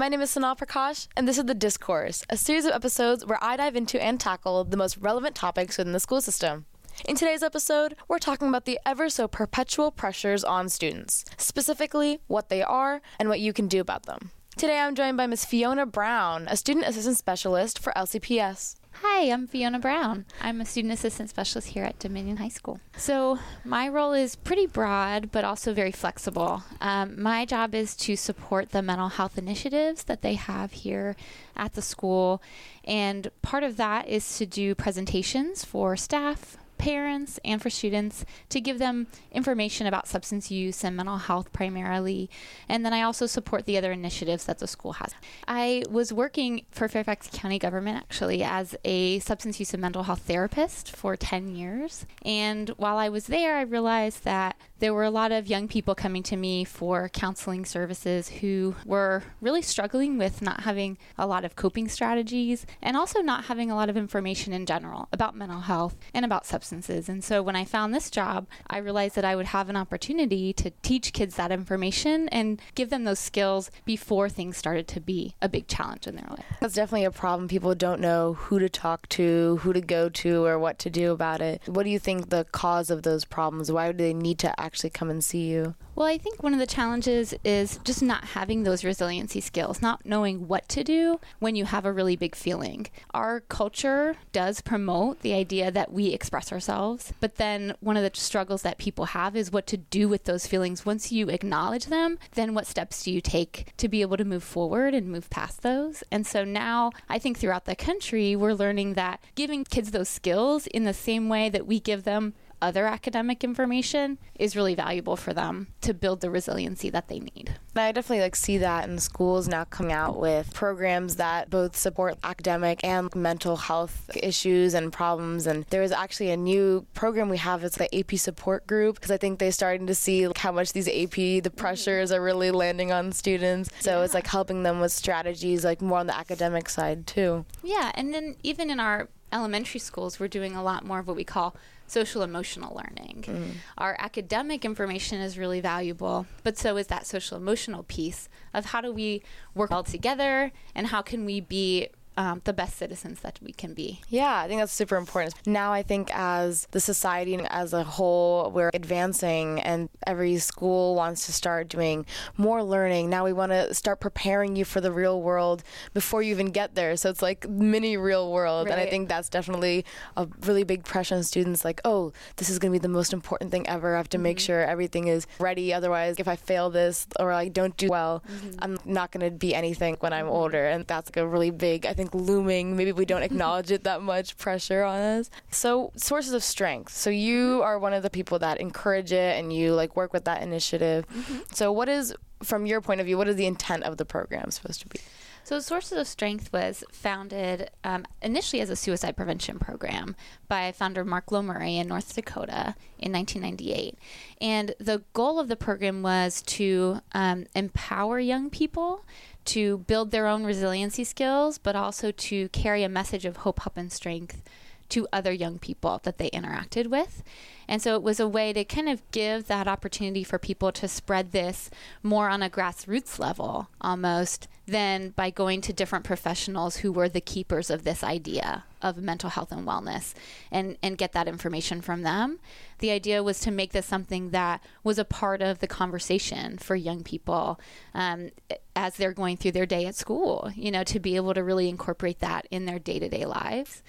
My name is Sanal Prakash, and this is The Discourse, a series of episodes where I dive into and tackle the most relevant topics within the school system. In today's episode, we're talking about the ever so perpetual pressures on students, specifically what they are and what you can do about them. Today, I'm joined by Ms. Fiona Brown, a student assistant specialist for LCPS. Hi, I'm Fiona Brown. I'm a student assistant specialist here at Dominion High School. So, my role is pretty broad, but also very flexible. Um, my job is to support the mental health initiatives that they have here at the school. And part of that is to do presentations for staff, parents and for students to give them information about substance use and mental health primarily. And then I also support the other initiatives that the school has. I was working for Fairfax County government actually as a substance use and mental health therapist for 10 years. And while I was there, I realized that there were a lot of young people coming to me for counseling services who were really struggling with not having a lot of coping strategies and also not having a lot of information in general about mental health and about substance substances. And so when I found this job, I realized that I would have an opportunity to teach kids that information and give them those skills before things started to be a big challenge in their life. That's definitely a problem. People don't know who to talk to, who to go to, or what to do about it. What do you think the cause of those problems? Why do they need to actually come and see you? Well, I think one of the challenges is just not having those resiliency skills, not knowing what to do when you have a really big feeling. Our culture does promote the idea that we express ourselves, but then one of the struggles that people have is what to do with those feelings. Once you acknowledge them, then what steps do you take to be able to move forward and move past those? And so now I think throughout the country, we're learning that giving kids those skills in the same way that we give them other academic information is really valuable for them to build the resiliency that they need. I definitely like see that in schools now coming out with programs that both support academic and mental health issues and problems. And there is actually a new program we have. It's the AP support group because I think they're starting to see how much these AP the pressures are really landing on students. So yeah. it's like helping them with strategies like more on the academic side too. Yeah, and then even in our elementary schools, we're doing a lot more of what we call social emotional learning. Mm. Our academic information is really valuable, but so is that social emotional piece of how do we work all together and how can we be um, the best citizens that we can be. Yeah, I think that's super important. Now, I think as the society as a whole, we're advancing, and every school wants to start doing more learning. Now, we want to start preparing you for the real world before you even get there. So it's like mini real world, right. and I think that's definitely a really big pressure on students. Like, oh, this is going to be the most important thing ever. I have to mm-hmm. make sure everything is ready. Otherwise, if I fail this or I don't do well, mm-hmm. I'm not going to be anything when I'm mm-hmm. older, and that's like a really big, I think looming. Maybe we don't acknowledge it that much pressure on us. So sources of strength. So you mm-hmm. are one of the people that encourage it and you like work with that initiative. Mm-hmm. so what is from your point of view what is the intent of the program supposed to be so, Sources of Strength was founded um, initially as a suicide prevention program by founder Mark LoMurray in North Dakota in 1998. And the goal of the program was to um, empower young people to build their own resiliency skills, but also to carry a message of hope, help, and strength to other young people that they interacted with. And so it was a way to kind of give that opportunity for people to spread this more on a grassroots level almost than by going to different professionals who were the keepers of this idea of mental health and wellness and, and get that information from them. The idea was to make this something that was a part of the conversation for young people um, as they're going through their day at school, you know, to be able to really incorporate that in their day to day lives.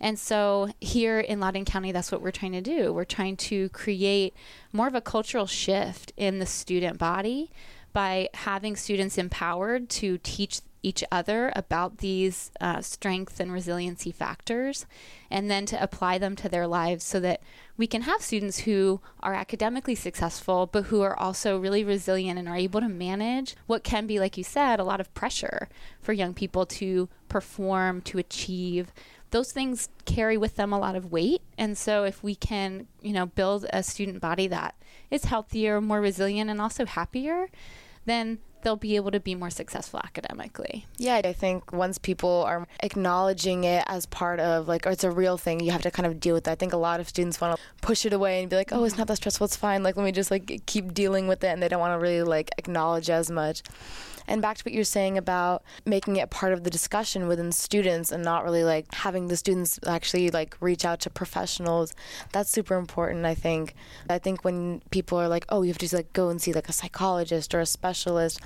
And so here in Loudoun County, that's what we're trying to do. We're trying to create more of a cultural shift in the student body by having students empowered to teach each other about these uh, strength and resiliency factors and then to apply them to their lives so that we can have students who are academically successful but who are also really resilient and are able to manage what can be like you said a lot of pressure for young people to perform to achieve those things carry with them a lot of weight. And so if we can, you know, build a student body that is healthier, more resilient, and also happier, then they'll be able to be more successful academically. Yeah, I think once people are acknowledging it as part of like, it's a real thing, you have to kind of deal with it. I think a lot of students want to push it away and be like, oh, it's not that stressful, it's fine. Like, let me just like keep dealing with it, and they don't want to really like acknowledge as much. And back to what you're saying about making it part of the discussion within students and not really like having the students actually like reach out to professionals. That's super important, I think. I think when people are like, oh, you have to like go and see like a psychologist or a specialist,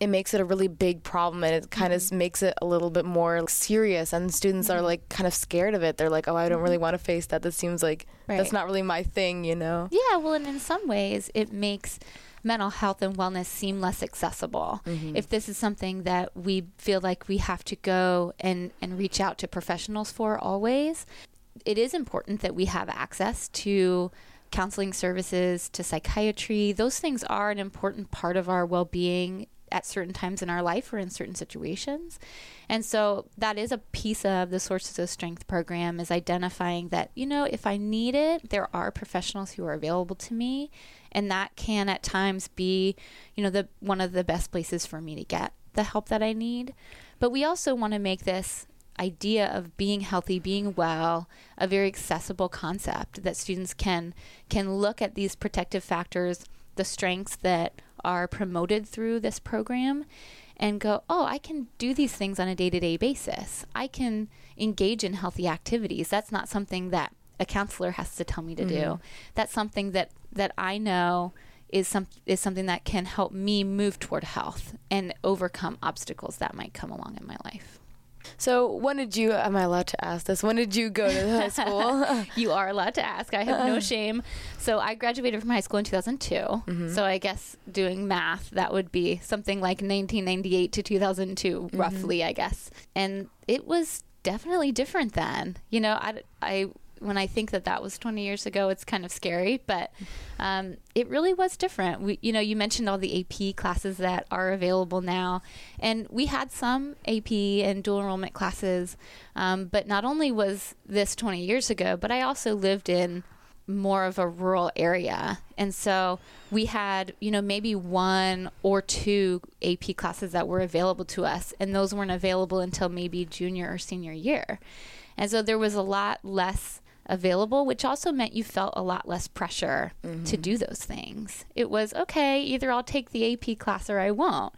it makes it a really big problem and it kind mm-hmm. of makes it a little bit more serious. And students mm-hmm. are like kind of scared of it. They're like, oh, I don't really mm-hmm. want to face that. This seems like right. that's not really my thing, you know? Yeah, well, and in some ways, it makes mental health and wellness seem less accessible. Mm-hmm. If this is something that we feel like we have to go and, and reach out to professionals for always, it is important that we have access to counseling services, to psychiatry. Those things are an important part of our well being at certain times in our life or in certain situations. And so that is a piece of the Sources of Strength program is identifying that, you know, if I need it, there are professionals who are available to me and that can at times be you know the one of the best places for me to get the help that I need but we also want to make this idea of being healthy being well a very accessible concept that students can can look at these protective factors the strengths that are promoted through this program and go, oh, I can do these things on a day to day basis. I can engage in healthy activities. That's not something that a counselor has to tell me to mm-hmm. do. That's something that that I know is some is something that can help me move toward health and overcome obstacles that might come along in my life. So, when did you? Am I allowed to ask this? When did you go to high school? you are allowed to ask. I have no shame. So, I graduated from high school in 2002. Mm-hmm. So, I guess doing math, that would be something like 1998 to 2002, mm-hmm. roughly, I guess. And it was definitely different then. You know, I, I when I think that that was 20 years ago, it's kind of scary, but um, it really was different. We, you know, you mentioned all the AP classes that are available now, and we had some AP and dual enrollment classes, um, but not only was this 20 years ago, but I also lived in more of a rural area. And so we had, you know, maybe one or two AP classes that were available to us, and those weren't available until maybe junior or senior year. And so there was a lot less available, which also meant you felt a lot less pressure mm-hmm. to do those things. It was okay, either I'll take the AP class or I won't.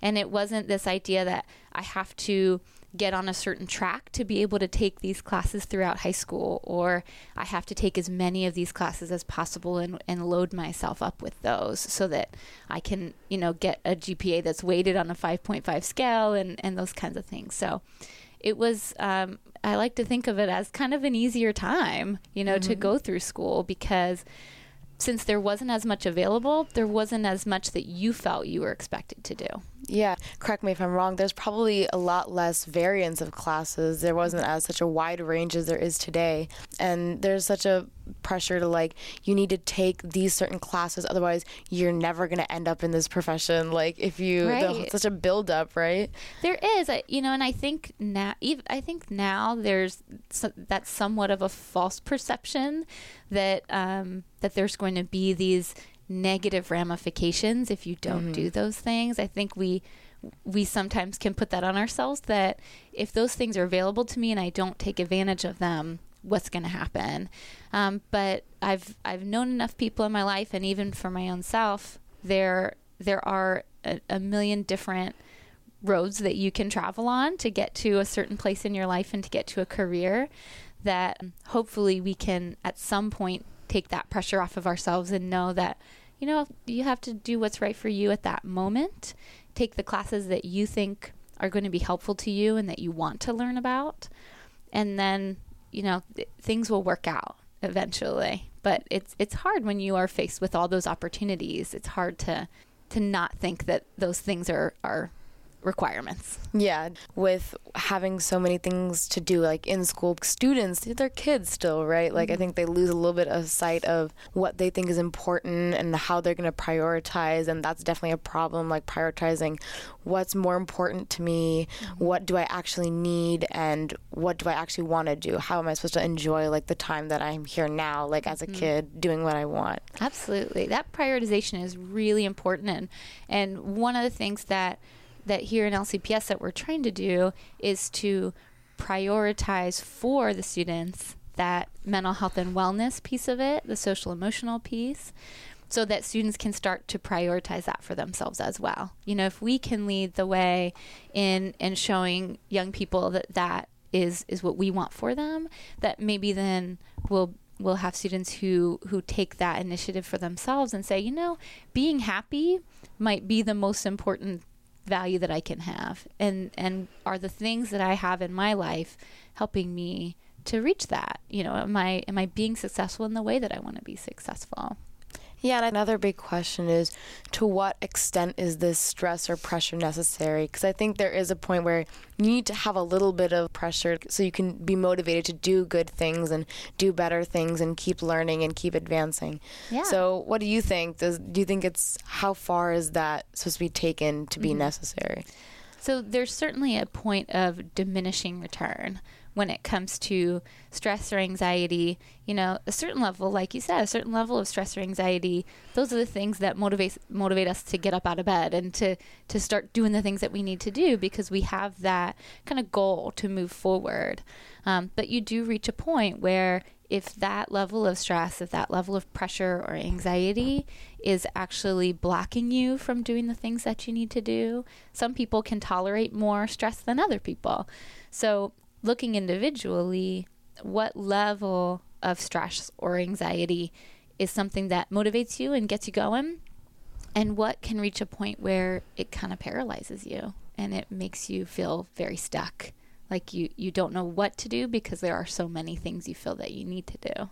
And it wasn't this idea that I have to get on a certain track to be able to take these classes throughout high school, or I have to take as many of these classes as possible and, and load myself up with those so that I can, you know, get a GPA that's weighted on a 5.5 scale and, and those kinds of things. So it was um, I like to think of it as kind of an easier time, you know, mm-hmm. to go through school because since there wasn't as much available, there wasn't as much that you felt you were expected to do. Yeah, correct me if I'm wrong. There's probably a lot less variance of classes. There wasn't as such a wide range as there is today. And there's such a pressure to like you need to take these certain classes otherwise you're never going to end up in this profession like if you right. such a build up right there is you know and i think now even i think now there's so, that's somewhat of a false perception that um that there's going to be these negative ramifications if you don't mm-hmm. do those things. I think we we sometimes can put that on ourselves that if those things are available to me and I don't take advantage of them, what's going to happen? Um, but I've I've known enough people in my life, and even for my own self, there there are a, a million different roads that you can travel on to get to a certain place in your life and to get to a career that hopefully we can at some point take that pressure off of ourselves and know that you know, you have to do what's right for you at that moment. Take the classes that you think are going to be helpful to you and that you want to learn about. And then, you know, th- things will work out eventually. But it's it's hard when you are faced with all those opportunities. It's hard to to not think that those things are are requirements. Yeah, with having so many things to do, like in school, students, they're kids still, right? Like, mm-hmm. I think they lose a little bit of sight of what they think is important and how they're going to prioritize. And that's definitely a problem, like prioritizing what's more important to me, mm-hmm. what do I actually need, and what do I actually want to do? How am I supposed to enjoy, like, the time that I'm here now, like, as a mm-hmm. kid, doing what I want? Absolutely. That prioritization is really important. And, and one of the things that that here in LCPS that we're trying to do is to prioritize for the students that mental health and wellness piece of it, the social emotional piece, so that students can start to prioritize that for themselves as well. You know, if we can lead the way in in showing young people that that is is what we want for them, that maybe then we'll we'll have students who who take that initiative for themselves and say, you know, being happy might be the most important value that I can have and and are the things that I have in my life helping me to reach that? You know am I am I being successful in the way that I want to be successful yeah, and another big question is to what extent is this stress or pressure necessary? Because I think there is a point where you need to have a little bit of pressure so you can be motivated to do good things and do better things and keep learning and keep advancing. Yeah. So, what do you think? Does do you think it's how far is that supposed to be taken to be mm-hmm. necessary? So, there's certainly a point of diminishing return when it comes to stress or anxiety. You know, a certain level, like you said, a certain level of stress or anxiety, those are the things that motivate motivate us to get up out of bed and to to start doing the things that we need to do because we have that kind of goal to move forward. Um, but you do reach a point where if that level of stress, if that level of pressure or anxiety is actually blocking you from doing the things that you need to do, some people can tolerate more stress than other people. So looking individually, what level of stress or anxiety is something that motivates you and gets you going, and what can reach a point where it kind of paralyzes you and it makes you feel very stuck. Like you, you don't know what to do because there are so many things you feel that you need to do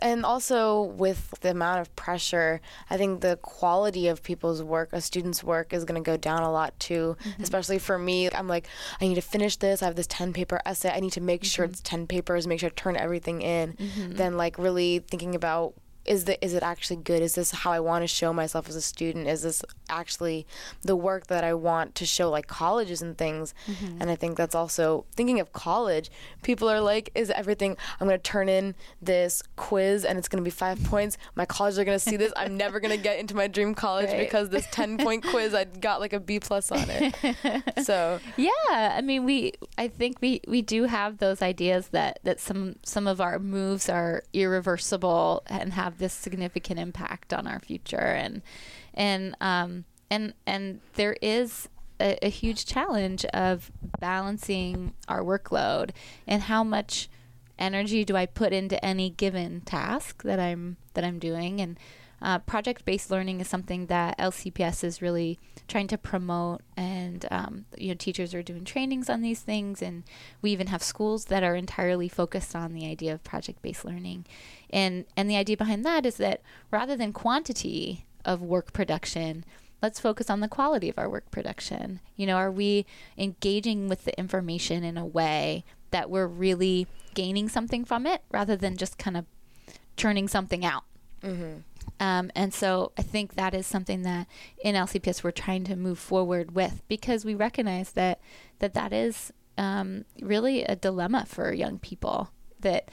and also with the amount of pressure, I think the quality of people's work, a student's work, is going to go down a lot too. Mm-hmm. Especially for me, I'm like, I need to finish this. I have this 10 paper essay. I need to make mm-hmm. sure it's 10 papers, make sure to turn everything in. Mm-hmm. Then, like, really thinking about is the is it actually good? Is this how I want to show myself as a student? Is this actually the work that I want to show like colleges and things? Mm-hmm. And I think that's also thinking of college. People are like, is everything I'm going to turn in this quiz and it's going to be 5 points. My colleges are going to see this. I'm never going to get into my dream college right. because this 10 point quiz I got like a B plus on it. so, yeah, I mean we I think we we do have those ideas that that some some of our moves are irreversible and have have this significant impact on our future. And and um and and there is a, a huge challenge of balancing our workload and how much energy do I put into any given task that I'm that I'm doing. And uh, project-based learning is something that LCPS is really trying to promote, and um, you know, teachers are doing trainings on these things, and we even have schools that are entirely focused on the idea of project-based learning, and and the idea behind that is that rather than quantity of work production, let's focus on the quality of our work production. You know, are we engaging with the information in a way that we're really gaining something from it rather than just kind of churning something out? Mm-hmm. Um, and so I think that is something that in LCPS we're trying to move forward with because we recognize that that that is um, really a dilemma for young people. That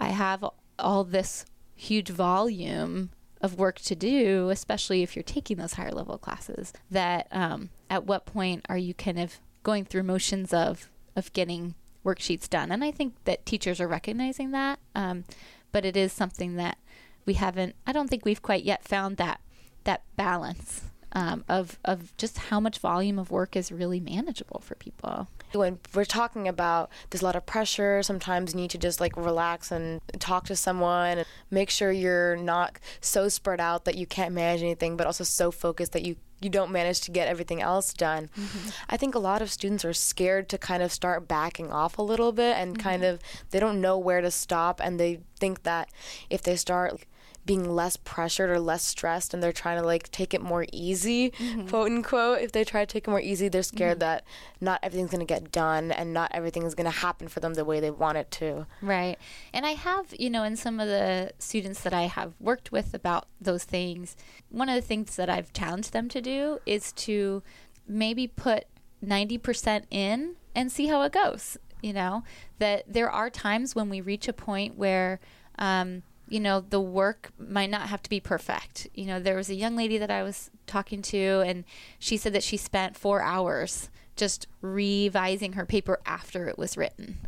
I have all this huge volume of work to do, especially if you're taking those higher level classes. That um, at what point are you kind of going through motions of of getting worksheets done? And I think that teachers are recognizing that, um, but it is something that we haven't i don't think we've quite yet found that that balance um, of of just how much volume of work is really manageable for people. When we're talking about there's a lot of pressure, sometimes you need to just like relax and talk to someone and make sure you're not so spread out that you can't manage anything, but also so focused that you you don't manage to get everything else done. Mm-hmm. I think a lot of students are scared to kind of start backing off a little bit and mm-hmm. kind of they don't know where to stop and they think that if they start being less pressured or less stressed and they're trying to like take it more easy, mm-hmm. quote unquote. If they try to take it more easy, they're scared mm-hmm. that not everything's going to get done and not everything is going to happen for them the way they want it to. Right. And I have, you know, in some of the students that I have worked with about those things, one of the things that I've challenged them to do is to maybe put 90% in and see how it goes. You know, that there are times when we reach a point where, um, you know, the work might not have to be perfect. You know, there was a young lady that I was talking to, and she said that she spent four hours just revising her paper after it was written.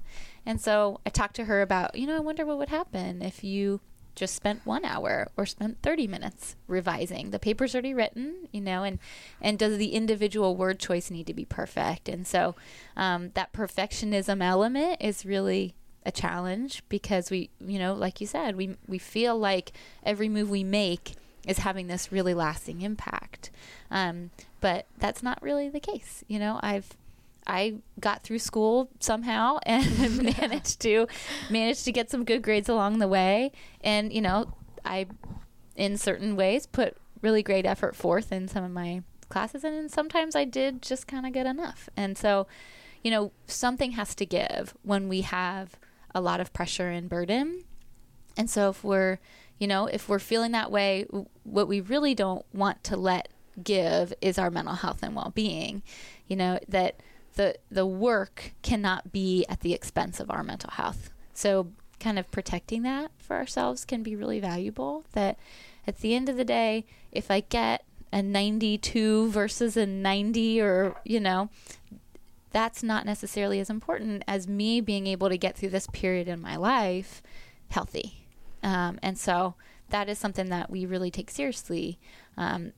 And so I talked to her about, you know, I wonder what would happen if you just spent one hour or spent 30 minutes revising the paper's already written you know and and does the individual word choice need to be perfect and so um, that perfectionism element is really a challenge because we you know like you said we we feel like every move we make is having this really lasting impact um, but that's not really the case you know i've I got through school somehow and managed to managed to get some good grades along the way. And you know, I in certain ways put really great effort forth in some of my classes, and sometimes I did just kind of get enough. And so, you know, something has to give when we have a lot of pressure and burden. And so, if we're you know, if we're feeling that way, what we really don't want to let give is our mental health and well being. You know, that the the work cannot be at the expense of our mental health. So kind of protecting that for ourselves can be really valuable that at the end of the day if I get a 92 versus a 90 or you know that's not necessarily as important as me being able to get through this period in my life healthy. Um, and so that is something that we really take seriously um,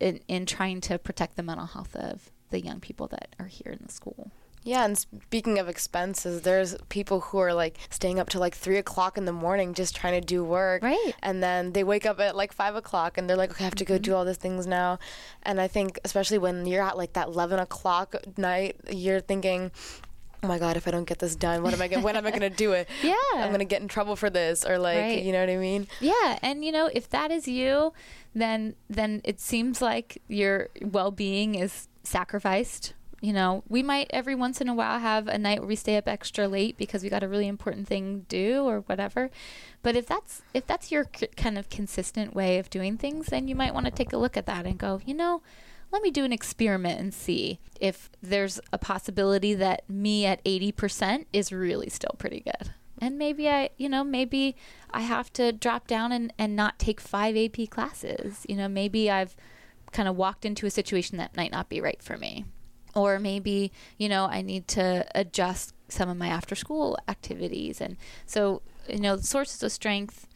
in, in trying to protect the mental health of the young people that are here in the school. Yeah, and speaking of expenses, there's people who are like staying up to like three o'clock in the morning just trying to do work. Right. And then they wake up at like five o'clock and they're like, okay, I have to go mm-hmm. do all these things now. And I think, especially when you're at like that 11 o'clock night, you're thinking, oh my god if i don't get this done what am i gonna when am i gonna do it yeah i'm gonna get in trouble for this or like right. you know what i mean yeah and you know if that is you then then it seems like your well-being is sacrificed. You know, we might every once in a while have a night where we stay up extra late because we got a really important thing do or whatever. But if that's if that's your c- kind of consistent way of doing things, then you might want to take a look at that and go, you know, let me do an experiment and see if there's a possibility that me at 80% is really still pretty good. And maybe I, you know, maybe I have to drop down and, and not take five AP classes. You know, maybe I've kind of walked into a situation that might not be right for me. Or maybe, you know, I need to adjust some of my after school activities. And so, you know, sources of strength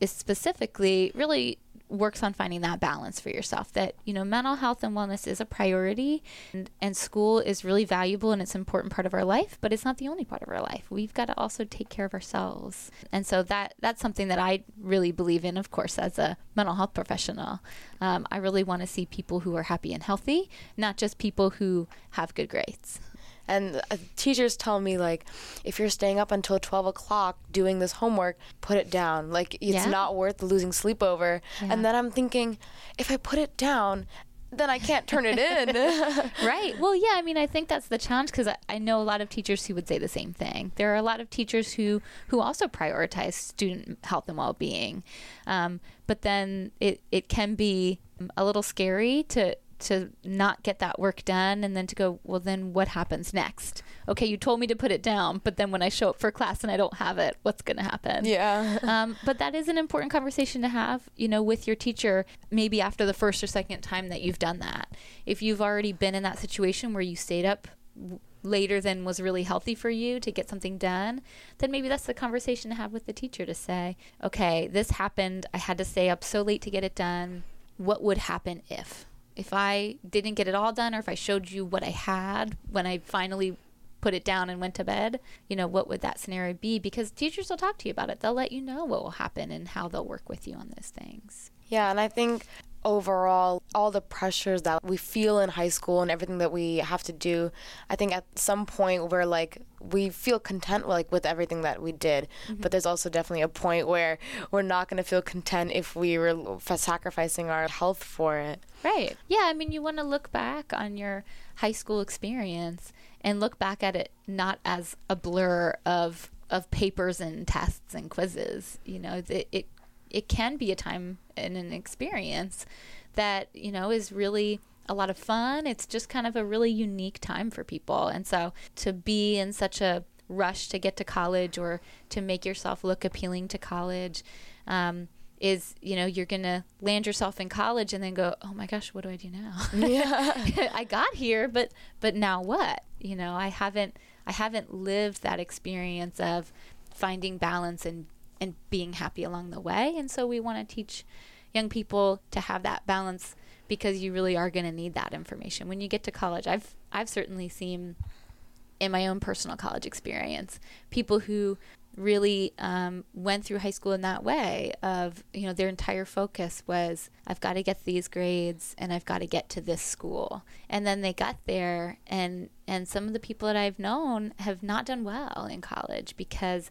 is specifically really works on finding that balance for yourself that you know mental health and wellness is a priority and, and school is really valuable and it's an important part of our life but it's not the only part of our life. We've got to also take care of ourselves. And so that that's something that i really believe in of course as a mental health professional. Um, i really want to see people who are happy and healthy not just people who have good grades and uh, teachers tell me like, if you're staying up until 12 o'clock doing this homework, put it down. Like it's yeah. not worth losing sleep over. Yeah. And then I'm thinking, if I put it down then I can't turn it in. right. Well, yeah, I mean, I think that's the challenge because I, I, know a lot of teachers who would say the same thing. There are a lot of teachers who, who also prioritize student health and well being. Um, but then it, it can be a little scary to, to not get that work done and then to go well then what happens next okay you told me to put it down but then when i show up for class and i don't have it what's going to happen yeah um, but that is an important conversation to have you know with your teacher maybe after the first or second time that you've done that if you've already been in that situation where you stayed up later than was really healthy for you to get something done, then maybe that's the conversation to have with the teacher to say, okay, this happened. I had to stay up so late to get it done. What would happen if? If I didn't get it all done or if I showed you what I had when I finally put it down and went to bed, you know, what would that scenario be? Because teachers will talk to you about it. They'll let you know what will happen and how they'll work with you on those things. Yeah, and I think overall all the pressures that we feel in high school and everything that we have to do i think at some point we're like we feel content like with everything that we did. Mm-hmm. but there's also definitely a point where we're not going to feel content if we were sacrificing our health for it. Right. Yeah i mean you want to look back on your high school experience and look back at it not as a blur of of papers and tests and quizzes you know it, it it can be a time and an experience that you know is really a lot of fun. It's just kind of a really unique time for people. And so to be in such a rush to get to college or to make yourself look appealing to college um, is, you know, you're going to land yourself in college and then go, oh my gosh, what do I do now? Yeah. I got here, but, but now what? You know, I haven't, I haven't lived that experience of finding balance and and being happy along the way. And so we want to teach young people to have that balance because you really are going to need that information when you get to college. I've I've certainly seen in my own personal college experience people who really um, went through high school in that way of you know their entire focus was i've got to get these grades and i've got to get to this school and then they got there and and some of the people that i've known have not done well in college because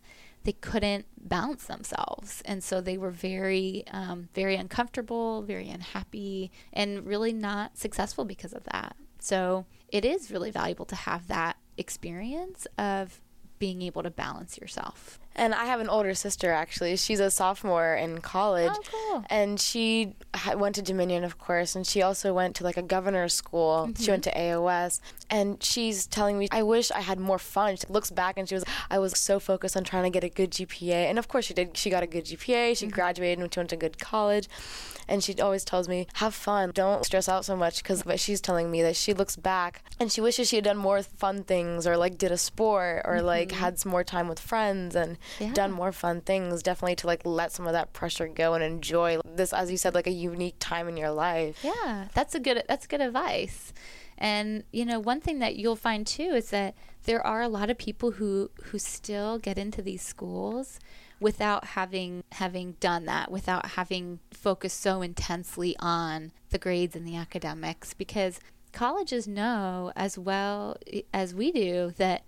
they couldn't balance themselves and so they were very um, very uncomfortable very unhappy and really not successful because of that so it is really valuable to have that experience of being able to balance yourself and I have an older sister actually. She's a sophomore in college. Oh, cool. And she went to Dominion, of course, and she also went to like a governor's school. Mm-hmm. She went to AOS. And she's telling me, I wish I had more fun. She looks back and she was, I was so focused on trying to get a good GPA. And of course she did. She got a good GPA. She mm-hmm. graduated and she went to a good college and she always tells me, "Have fun, don't stress out so much." Because but she's telling me that she looks back and she wishes she had done more fun things, or like did a sport, or mm-hmm. like had some more time with friends and yeah. done more fun things. Definitely to like let some of that pressure go and enjoy this, as you said, like a unique time in your life. Yeah, that's a good that's good advice. And you know, one thing that you'll find too is that there are a lot of people who who still get into these schools without having having done that, without having focused so intensely on the grades and the academics because colleges know as well as we do that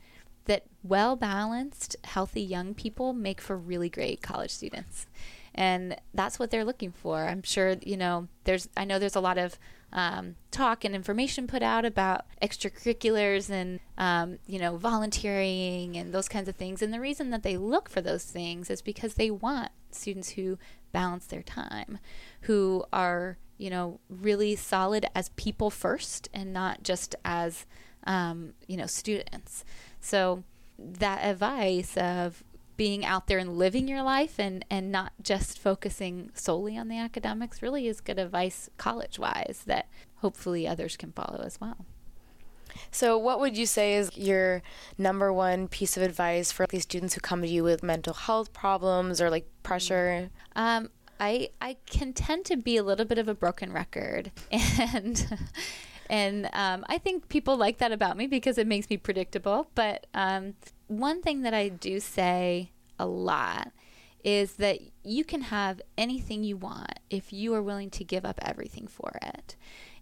that well balanced, healthy young people make for really great college students. And that's what they're looking for. I'm sure, you know, there's, I know there's a lot of um, talk and information put out about extracurriculars and um, you know volunteering and those kinds of things. And the reason that they look for those things is because they want students who balance their time, who are you know really solid as people first and not just as um, you know students. So that advice of being out there and living your life and, and not just focusing solely on the academics really is good advice college wise that hopefully others can follow as well. So, what would you say is your number one piece of advice for these students who come to you with mental health problems or like pressure? Um, I I can tend to be a little bit of a broken record, and and um, I think people like that about me because it makes me predictable. But um, one thing that I do say a lot is that you can have anything you want if you are willing to give up everything for it.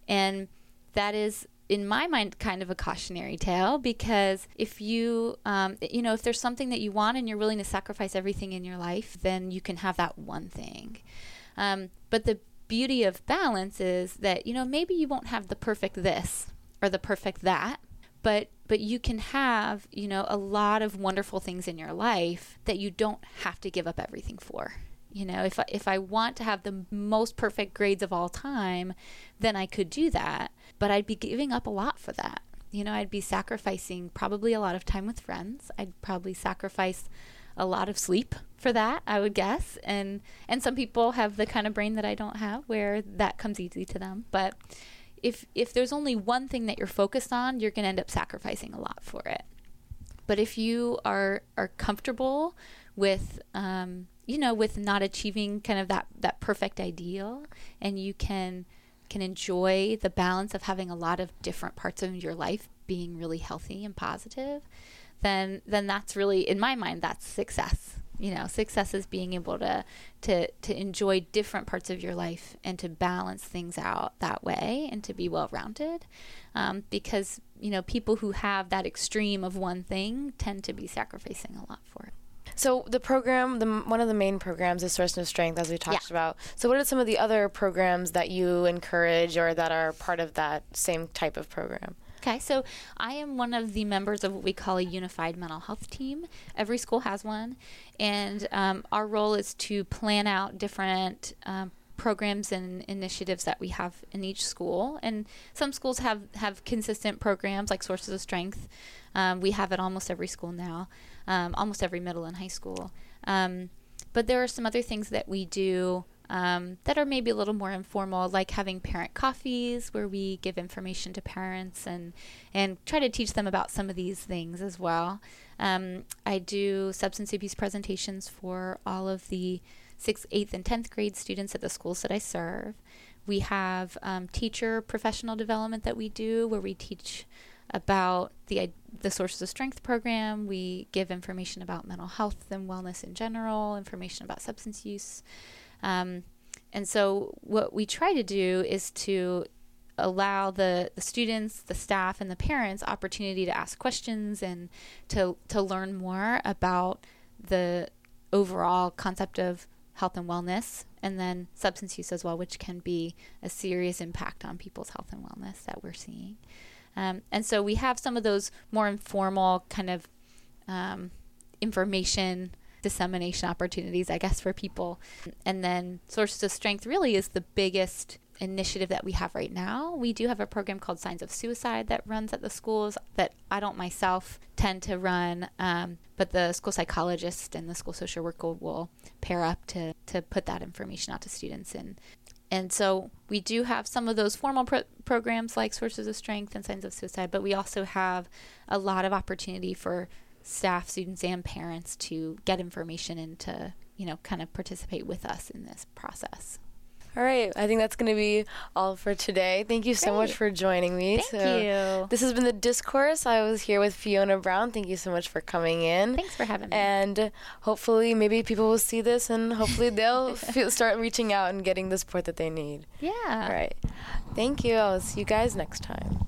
And that is in my mind kind of a cautionary tale because if you um, you know if there's something that you want and you're willing to sacrifice everything in your life then you can have that one thing um, but the beauty of balance is that you know maybe you won't have the perfect this or the perfect that but but you can have you know a lot of wonderful things in your life that you don't have to give up everything for. You know if I, if I want to have the most perfect grades of all time then I could do that but I'd be giving up a lot for that. You know I'd be sacrificing probably a lot of time with friends. I'd probably sacrifice a lot of sleep for that I would guess. And and some people have the kind of brain that I don't have where that comes easy to them. But if if there's only one thing that you're focused on, you're going to end up sacrificing a lot for it. But if you are are comfortable with um, you know with not achieving kind of that that perfect ideal, and you can can enjoy the balance of having a lot of different parts of your life being really healthy and positive, then then that's really in my mind that's success. You know, success is being able to to to enjoy different parts of your life and to balance things out that way and to be well rounded. Um, because you know, people who have that extreme of one thing tend to be sacrificing a lot for it. So the program, the one of the main programs is Source of Strength, as we talked Yeah. about. So what are some of the other programs that you encourage or that are part of that same type of program? Okay, so I am one of the members of what we call a unified mental health team. Every school has one, and um, our role is to plan out different um, programs and initiatives that we have in each school. And some schools have have consistent programs like Sources of Strength. Um, we have at almost every school now, um, almost every middle and high school. Um, but there are some other things that we do um, that are maybe a little more informal, like having parent coffees where we give information to parents and and try to teach them about some of these things as well. Um, I do substance abuse presentations for all of the sixth, eighth, and tenth grade students at the schools that I serve. We have um, teacher professional development that we do where we teach about the the sources of strength program. We give information about mental health and wellness in general, information about substance use. Um, and so, what we try to do is to allow the, the students, the staff, and the parents opportunity to ask questions and to to learn more about the overall concept of health and wellness, and then substance use as well, which can be a serious impact on people's health and wellness that we're seeing. Um, and so we have some of those more informal kind of um, information dissemination opportunities, I guess, for people. And then Sources of Strength really is the biggest initiative that we have right now. We do have a program called Signs of Suicide that runs at the schools that I don't myself tend to run, um, but the school psychologist and the school social worker will pair up to, to put that information out to students. And and so we do have some of those formal pro- programs like Sources of Strength and Signs of Suicide, but we also have a lot of opportunity for staff, students, and parents to get information and to, you know, kind of participate with us in this process. All right, I think that's going to be all for today. Thank you so much for joining me. Thank So, you. This has been the discourse. I was here with Fiona Brown. Thank you so much for coming in. Thanks for having me. And hopefully, maybe people will see this and hopefully they'll feel, start reaching out and getting the support that they need. yeah. All right. Thank you. I'll see you guys next time.